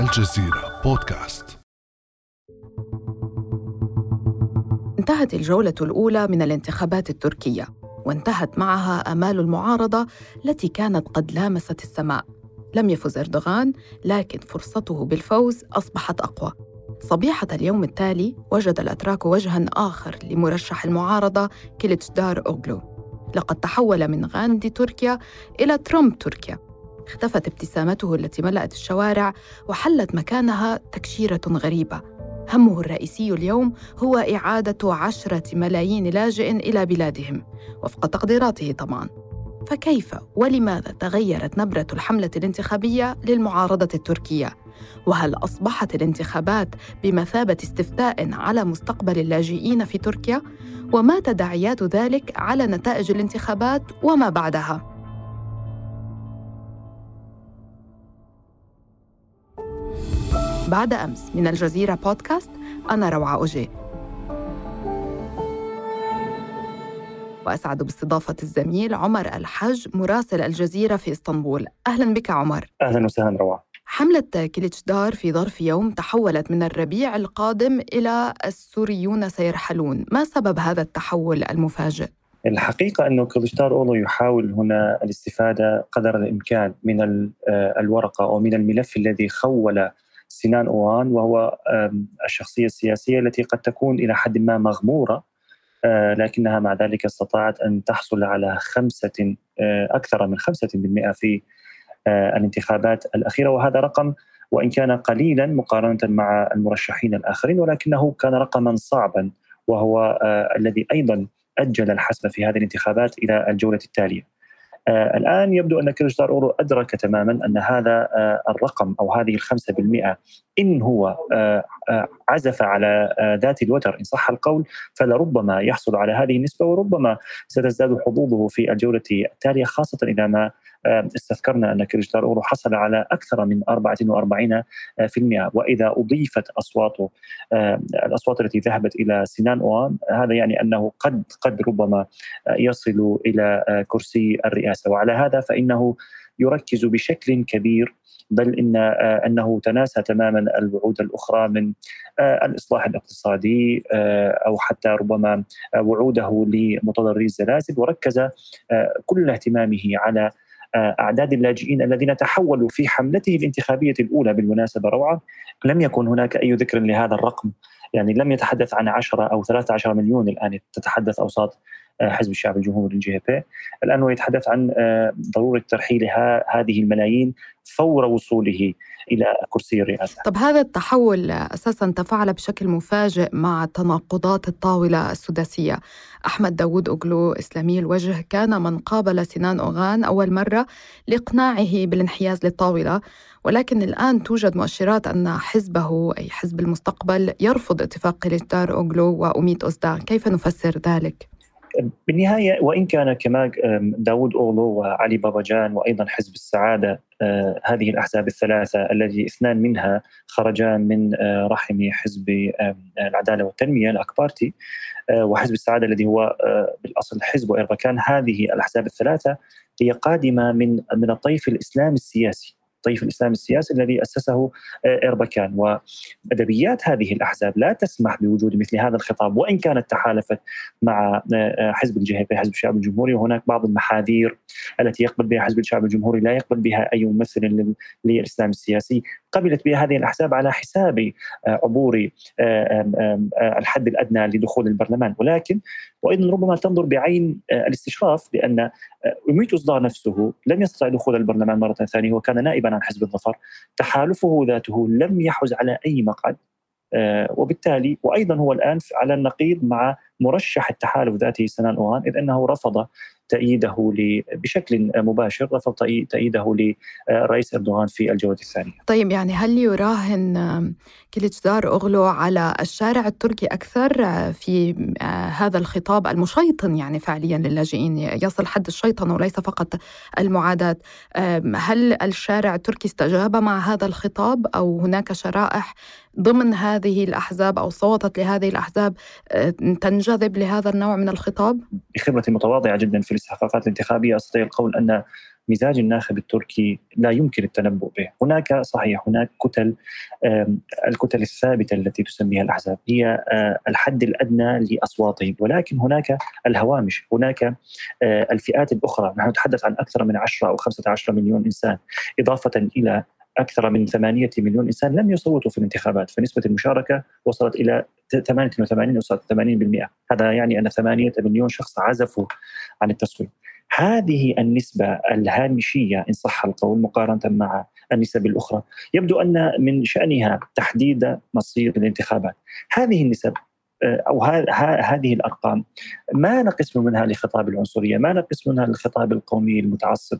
الجزيرة بودكاست. انتهت الجولة الأولى من الانتخابات التركية وانتهت معها آمال المعارضة التي كانت قد لامست السماء. لم يفز أردوغان لكن فرصته بالفوز أصبحت أقوى. صبيحة اليوم التالي وجد الأتراك وجها آخر لمرشح المعارضة كيلتشدار أوغلو. لقد تحول من غاندي تركيا إلى ترامب تركيا. اختفت ابتسامته التي ملأت الشوارع وحلت مكانها تكشيرة غريبة همه الرئيسي اليوم هو إعادة عشرة ملايين لاجئ إلى بلادهم وفق تقديراته طبعاً فكيف ولماذا تغيرت نبرة الحملة الانتخابية للمعارضة التركية؟ وهل أصبحت الانتخابات بمثابة استفتاء على مستقبل اللاجئين في تركيا؟ وما تداعيات ذلك على نتائج الانتخابات وما بعدها؟ بعد أمس من الجزيرة بودكاست أنا روعة أوجي. وأسعد باستضافة الزميل عمر الحج مراسل الجزيرة في إسطنبول. أهلا بك عمر. أهلا وسهلا روعة. حملة كليتشدار في ظرف يوم تحولت من الربيع القادم إلى السوريون سيرحلون. ما سبب هذا التحول المفاجئ؟ الحقيقة أنه كليتشدار أولو يحاول هنا الاستفادة قدر الإمكان من الورقة أو من الملف الذي خول سنان أوان وهو الشخصية السياسية التي قد تكون إلى حد ما مغمورة آه، لكنها مع ذلك استطاعت أن تحصل على خمسة آه، أكثر من خمسة بالمئة في آه، الانتخابات الأخيرة. وهذا رقم وإن كان قليلا مقارنة مع المرشحين الآخرين ولكنه كان رقما صعبا وهو الذي أيضا أجل الحسم في هذه الانتخابات إلى الجولة التالية. الآن يبدو أن كيرشدار أورو أدرك تماما أن هذا آه الرقم أو هذه الخمسة بالمئة إن هو آه آه عزف على آه ذات الوتر إن صح القول فلربما يحصل على هذه النسبة وربما ستزداد حظوظه في الجولة التالية خاصة إذا ما آه، استذكرنا أن كيرشدار أورو حصل على أكثر من 44% وإذا أضيفت أصواته آه، الأصوات التي ذهبت إلى سنان أوان هذا يعني أنه قد قد ربما يصل إلى كرسي الرئاسة. وعلى هذا فإنه يركز بشكل كبير بل إن أنه تناسى تماما الوعود الأخرى من الإصلاح الاقتصادي أو حتى ربما وعوده لمتضرري الزلازل. وركز كل اهتمامه على أعداد اللاجئين الذين تحولوا في حملته الانتخابية الأولى بالمناسبة روعة لم يكن هناك أي ذكر لهذا الرقم. يعني لم يتحدث عن 10 أو 13 مليون الآن تتحدث أوساط حزب الشعب الجمهوري الجي بي الآن هو يتحدث عن ضرورة ترحيل هذه الملايين فور وصوله. إلى كرسي الرئاسة. طب هذا التحول أساسا تفاعل بشكل مفاجئ مع تناقضات الطاولة السداسية. أحمد داوود أوغلو إسلامي الوجه كان من قابل سنان أوغان أول مرة لإقناعه بالانحياز للطاولة ولكن الآن توجد مؤشرات أن حزبه أي حزب المستقبل يرفض اتفاق قليتار أوغلو وأميت أوزدان كيف نفسر ذلك؟ بالنهاية وإن كان كما داود أولو وعلي باباجان وأيضا حزب السعادة آه، هذه الأحزاب الثلاثة التي اثنان منها خرجا من آه، رحم حزب العدالة والتنمية الأكبارتي آه، وحزب السعادة الذي هو بالأصل حزب إربكان هذه الأحزاب الثلاثة هي قادمة من من الطيف الإسلامي السياسي. الطيف الإسلامي السياسي الذي أسسه آه، اربكان وأدبيات هذه الأحزاب لا تسمح بوجود مثل هذا الخطاب وإن كانت تحالفت مع آه، آه، حزب الجي بي حزب الشعب الجمهوري. وهناك بعض المحاذير التي يقبل بها حزب الشعب الجمهوري لا يقبل بها أي ممثل للإسلام السياسي. قبلت بها هذه الأحزاب على حساب عبور الحد الأدنى لدخول البرلمان. ولكن وأيضا ربما تنظر بعين الاستشراف لأن أميت أصدار نفسه لم يستطع دخول البرلمان مرة ثانية وكان نائبا عن حزب الظفر. تحالفه ذاته لم يحز على أي مقعد آه، وبالتالي وأيضا هو الآن على النقيض مع مرشح التحالف ذاته سنان اوان إذ أنه رفض تأييده بشكل مباشر رفض تأييده لرئيس أردوغان في الجولة الثانية. طيب يعني هل يراهن كليتشدار أغلو على الشارع التركي أكثر في هذا الخطاب المشيطن يعني فعليا للاجئين؟ يصل حد الشيطنة وليس فقط المعاداة. هل الشارع التركي استجاب مع هذا الخطاب أو هناك شرائح ضمن هذه الأحزاب أو صوتت لهذه الأحزاب تنجذب لهذا النوع من الخطاب؟ بخبرتي المتواضعة جدا في الاستحقاقات الانتخابية أستطيع القول أن مزاج الناخب التركي لا يمكن التنبؤ به. هناك صحيح هناك كتل الكتل الثابتة التي تسميها الأحزاب هي الحد الأدنى لأصواتهم. ولكن هناك الهوامش هناك الفئات الأخرى. نحن نتحدث عن أكثر من 10 أو 15 مليون إنسان. إضافة إلى أكثر من 8 مليون إنسان لم يصوتوا في الانتخابات فنسبة المشاركة وصلت إلى 88 وصلت 80% هذا يعني أن 8 مليون شخص عزفوا عن التصويت هذه النسبة الهامشية إن صح القول مقارنة مع النسب الأخرى. يبدو أن من شأنها تحديد مصير الانتخابات. هذه النسب أو هذه الأرقام ما نقسم منها لخطاب العنصرية، ما نقسم منها للخطاب القومي المتعصب،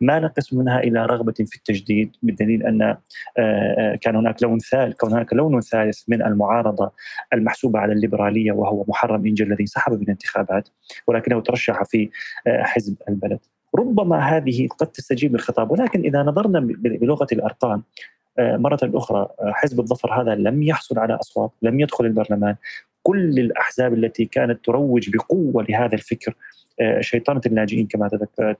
ما نقسم منها إلى رغبة في التجديد بالدليل أن آه، آه، كان هناك لون ثالث، كان هناك لون ثالث من المعارضة المحسوبة على الليبرالية وهو محرم إنجل الذي انسحب من الانتخابات ولكنه ترشح في آه، حزب البلد. ربما هذه قد تستجيب للخطاب ولكن إذا نظرنا بلغة الأرقام مرة أخرى حزب الظفر هذا لم يحصل على أصوات لم يدخل البرلمان كل الأحزاب التي كانت تروج بقوة لهذا الفكر آه، شيطنه اللاجئين كما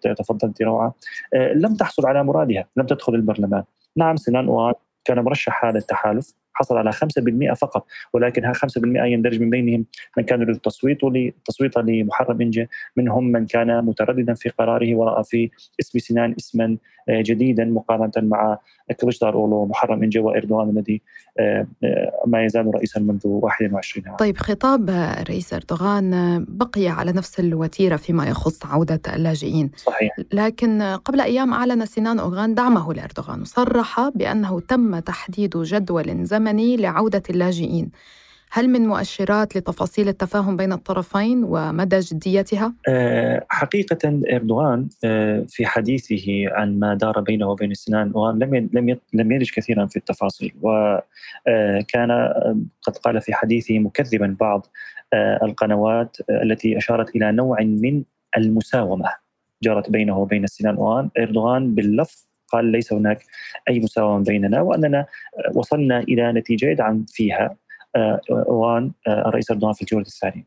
تفضلت روعة. آه، لم تحصل على مرادها لم تدخل البرلمان. نعم سنان كان مرشح هذا التحالف. حصل على 5% فقط ولكن ها 5% يندرج من بينهم من كانوا للتصويت تصويت لمحرم انجه منهم من كان مترددا في قراره ورأى في اسم سنان اسما آه، جديدا مقارنة مع كليشدار أولو محرم انجه واردوغان الذي آه، آه، ما يزال رئيسا منذ 21 عام. طيب خطاب الرئيس أردوغان بقي على نفس الوتيرة فيما يخص عودة اللاجئين. صحيح. لكن قبل أيام أعلن سنان أوغان دعمه لأردوغان وصرح بأنه تم تحديد جدول زمني لعودة اللاجئين. هل من مؤشرات لتفاصيل التفاهم بين الطرفين ومدى جديتها؟ آه، حقيقة إردوغان آه، في حديثه عن ما دار بينه وبين سنان أوغان لم لم لم يلج كثيرا في التفاصيل وكان آه، قد قال في حديثه مكذبا بعض القنوات التي أشارت إلى نوع من المساومة جرت بينه وبين سنان أوغان إردوغان باللفظ قال ليس هناك أي مساومة بيننا وأننا وصلنا إلى نتيجة يدعم فيها اوان آه، الرئيس أردوغان في الجولة الثانية.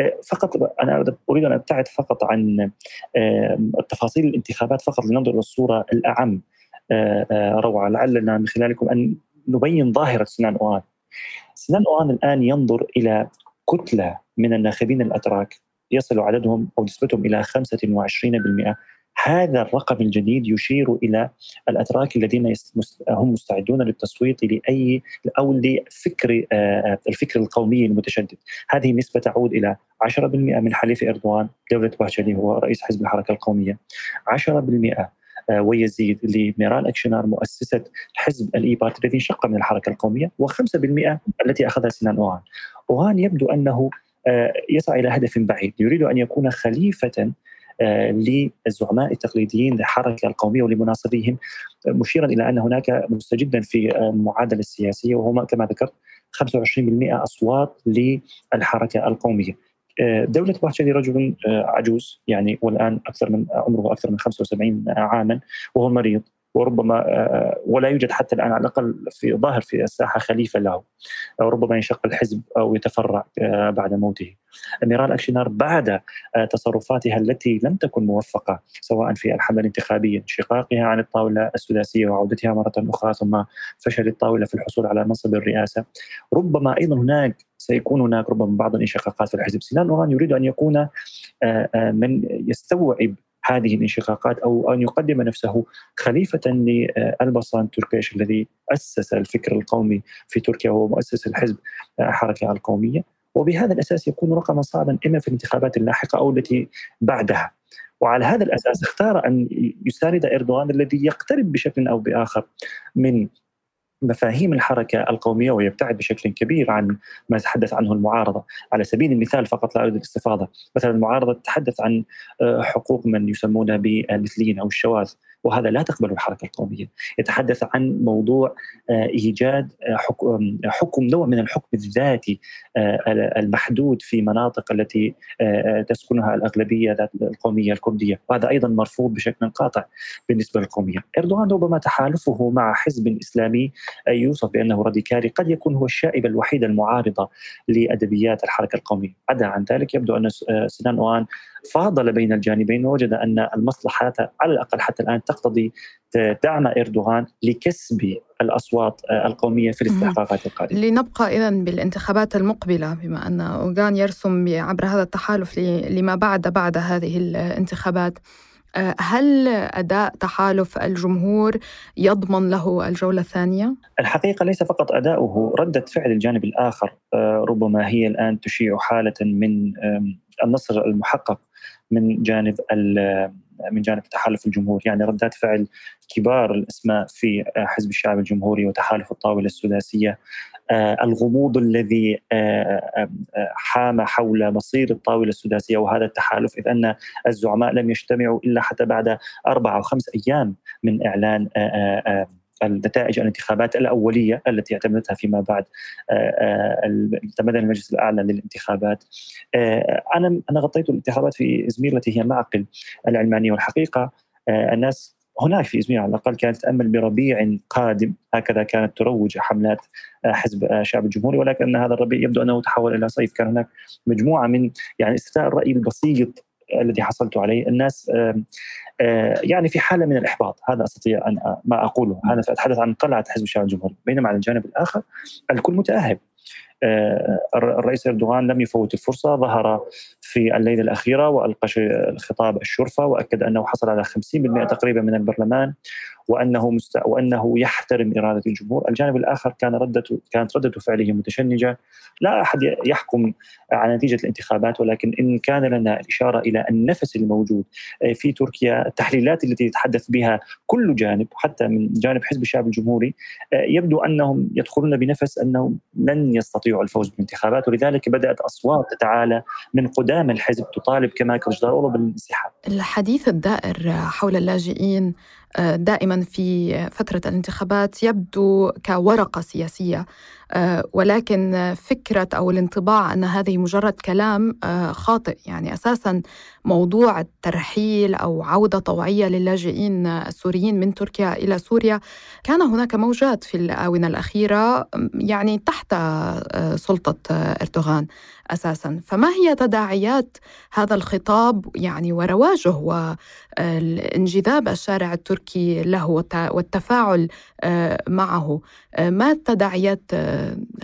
آه، فقط أنا اريد أن أبتعد فقط عن تفاصيل الانتخابات فقط لننظر إلى الصورة الأعم آه، روعة لعلنا من خلالكم أن نبين ظاهرة سنان اوان. سنان اوان الآن ينظر إلى كتلة من الناخبين الأتراك يصل عددهم أو نسبتهم إلى 25% هذا الرقم الجديد يشير إلى الأتراك الذين هم مستعدون للتصويت لأي أو لفكر آه، الفكر القومي المتشدد، هذه النسبة تعود إلى 10% من حليف اردوغان دولة باهشلي هو رئيس حزب الحركة القومية. 10% آه، ويزيد لميرال أكشنار مؤسسة حزب الاي بارتي الذي انشق من الحركة القومية و5% التي أخذها سنان اوغان. اوغان يبدو أنه آه، يسعى إلى هدف بعيد، يريد أن يكون خليفة للزعماء التقليديين للحركه القومية ولمناصريهم مشيرا إلى أن هناك مستجدا في المعادلة السياسية وهو كما ذكرت 25% أصوات للحركة القومية. آه، دولة باهتشالي رجل آه، عجوز يعني والآن أكثر من عمره أكثر من 75 عاما وهو مريض وربما آه، ولا يوجد حتى الآن على الأقل في ظاهر في الساحة خليفة له أو ربما ينشق الحزب أو يتفرع آه، بعد موته. ميرال أكشنار بعد آه، تصرفاتها التي لم تكن موفقة سواء في الحملة الانتخابية انشقاقها عن الطاولة السداسية وعودتها مرة أخرى ثم فشل الطاولة في الحصول على منصب الرئاسة ربما أيضا هناك سيكون هناك ربما بعض الانشقاقات في الحزب سنان أوران يريد أن يكون من يستوعب هذه الانشقاقات أو أن يقدم نفسه خليفة لالبسان تركيش الذي أسس الفكر القومي في تركيا وهو مؤسس الحزب الحركه القومية. وبهذا الأساس يكون رقما صعبا إما في الانتخابات اللاحقة أو التي بعدها. وعلى هذا الأساس اختار أن يساند إردوغان الذي يقترب بشكل أو بآخر من مفاهيم الحركة القومية ويبتعد بشكل كبير عن ما تحدث عنه المعارضة. على سبيل المثال فقط لا أريد الاستفاضة. مثلا المعارضة تتحدث عن آه، حقوق من يسمون بالمثليين أو الشواذ. وهذا لا تقبله الحركة القومية، يتحدث عن موضوع آه، إيجاد آه، حكم نوع من الحكم الذاتي آه، المحدود في مناطق التي تسكنها الأغلبية القومية الكردية، وهذا أيضا مرفوض بشكل قاطع بالنسبة للقومية. إردوغان ربما تحالفه مع حزب إسلامي يوصف بأنه راديكالي قد يكون هو الشائبه الوحيده المعارضة لأدبيات الحركة القومية، عدا عن ذلك يبدو أن سنان أوان فاضل بين الجانبين ووجد أن المصلحات على الأقل حتى الآن تقتضي دعم إردوغان لكسب الأصوات القومية في الاستحقاقات القادمة. لنبقى اذا بالانتخابات المقبلة بما أن أوغان يرسم عبر هذا التحالف لما بعد بعد هذه الانتخابات. آه، هل أداء تحالف الجمهور يضمن له الجولة الثانية؟ الحقيقة ليس فقط أداؤه، ردة فعل الجانب الآخر آه، ربما هي الآن تشيع حالة من النصر المحقق من جانب من جانب تحالف الجمهور. يعني ردات فعل كبار الأسماء في حزب الشعب الجمهوري وتحالف الطاولة السداسية. آه، الغموض الذي آه، آه، حام حول مصير الطاولة السداسية وهذا التحالف إذ أن الزعماء لم يجتمعوا إلا حتى بعد أربع أو خمس أيام من إعلان النتائج الانتخابات الأولية التي اعتمدتها فيما بعد اعتمدها المجلس الأعلى للانتخابات. أنا أنا غطيت الانتخابات في إزمير التي هي معقل العلمانية والحقيقة. الناس هناك في إزمير على الأقل كانت تأمل بربيع قادم. هكذا كانت تروج حملات حزب الشعب الجمهوري ولكن هذا الربيع يبدو أنه تحول إلى صيف. كان هناك مجموعة من يعني استثاء الرأي البسيط الذي حصلت عليه. الناس يعني في حالة من الإحباط. هذا أستطيع أن ما أقوله. هذا أتحدث عن قلعة حزب الشعب الجمهوري. بينما على الجانب الآخر الكل متاهب آه، الرئيس إردوغان لم يفوت الفرصة ظهر في الليلة الأخيرة وألقى الخطاب الشرفة وأكد أنه حصل على 50% تقريبا من البرلمان وأنه مست... وأنه يحترم إرادة الجمهور، الجانب الآخر كان ردته كانت ردة فعله متشنجة، لا أحد يحكم على نتيجة الانتخابات ولكن إن كان لنا الإشارة إلى النفس الموجود آه، في تركيا، التحليلات التي يتحدث بها كل جانب حتى من جانب حزب الشعب الجمهوري آه، يبدو أنهم يدخلون بنفس أنهم لن يستطيعوا الفوز بالانتخابات. ولذلك بدأت أصوات تتعالى من قدام الحزب تطالب كما كلجدار بالانسحاب. الحديث الدائر حول اللاجئين دائما في فترة الانتخابات يبدو كورقة سياسية آه، ولكن فكرة أو الانطباع أن هذه مجرد كلام آه، خاطئ. يعني أساسا موضوع الترحيل أو عودة طوعية للاجئين السوريين من تركيا إلى سوريا. كان هناك موجات في الآونة الأخيرة يعني تحت آه، سلطة أردوغان أساسا. فما هي تداعيات هذا الخطاب يعني ورواجه وانجذاب الشارع التركي له والتفاعل معه. ما تداعيات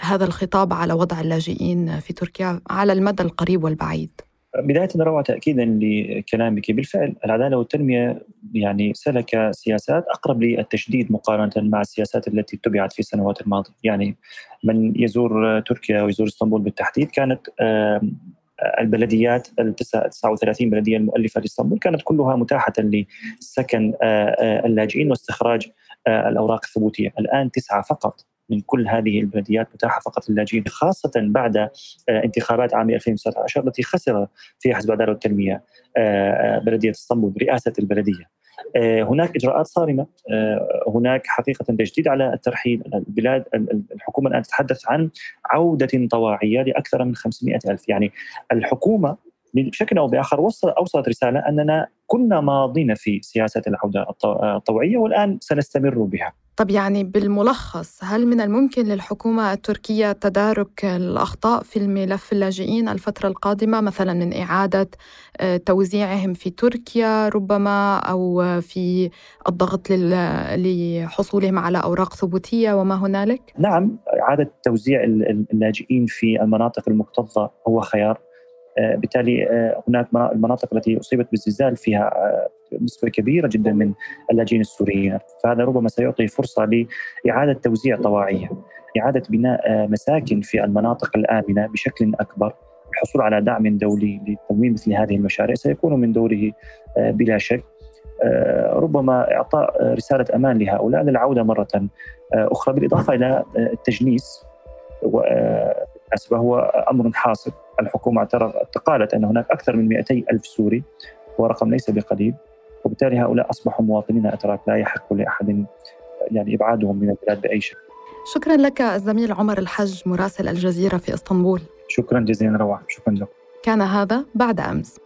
هذا الخطاب على وضع اللاجئين في تركيا على المدى القريب والبعيد؟ بداية روعة تأكيدا لكلامك. بالفعل العدالة والتنمية يعني سلك سياسات أقرب للتشديد مقارنة مع السياسات التي اتبعت في السنوات الماضية. يعني من يزور تركيا ويزور إسطنبول بالتحديد كانت البلديات ال 39 بلدية المؤلفة لإسطنبول كانت كلها متاحة لسكن اللاجئين واستخراج الأوراق الثبوتية، الآن تسعة فقط من كل هذه البلديات متاحة فقط للاجئين خاصة بعد آه، انتخابات عام 2019 التي خسر فيها حزب العداله والتنمية آه، آه، بلدية إسطنبول برئاسه البلدية. هناك إجراءات صارمة. هناك حقيقة تجديد على الترحيل. البلاد الحكومة الآن تتحدث عن عودة طواعية لأكثر من 500 ألف. يعني الحكومة بشكل أو بآخر وصل أوصلت رسالة أننا كنا ماضين في سياسة العودة الطوعية والآن سنستمر بها. طب يعني بالملخص هل من الممكن للحكومة التركية تدارك الأخطاء في الملف اللاجئين الفترة القادمة مثلا من إعادة آه، توزيعهم في تركيا ربما أو في الضغط لحصولهم على أوراق ثبوتية وما هنالك؟ نعم إعادة توزيع اللاجئين في المناطق المكتظة هو خيار بالتالي آه، هناك المناطق التي أصيبت بالزلزال فيها آه، نسبة كبيرة جدا من اللاجئين السوريين. فهذا ربما سيعطي فرصة لإعادة توزيع طواعيه إعادة بناء مساكن في المناطق الآمنة بشكل أكبر الحصول على دعم دولي لتمويل مثل هذه المشاريع سيكون من دوره بلا شك. ربما إعطاء رسالة أمان لهؤلاء. للعودة مرة أخرى بالإضافة إلى التجنيس وهو أمر حاصل. الحكومة قالت أن هناك أكثر من 200 ألف سوري ورقم ليس بقليل وبالتالي هؤلاء أصبحوا مواطنين اتراك لا يحق لأحد يعني إبعادهم من البلاد بأي شكل. شكرا لك الزميل عمر الحج مراسل الجزيرة في إسطنبول. شكرا جزيلا روعة، شكرا لك. كان هذا بعد أمس.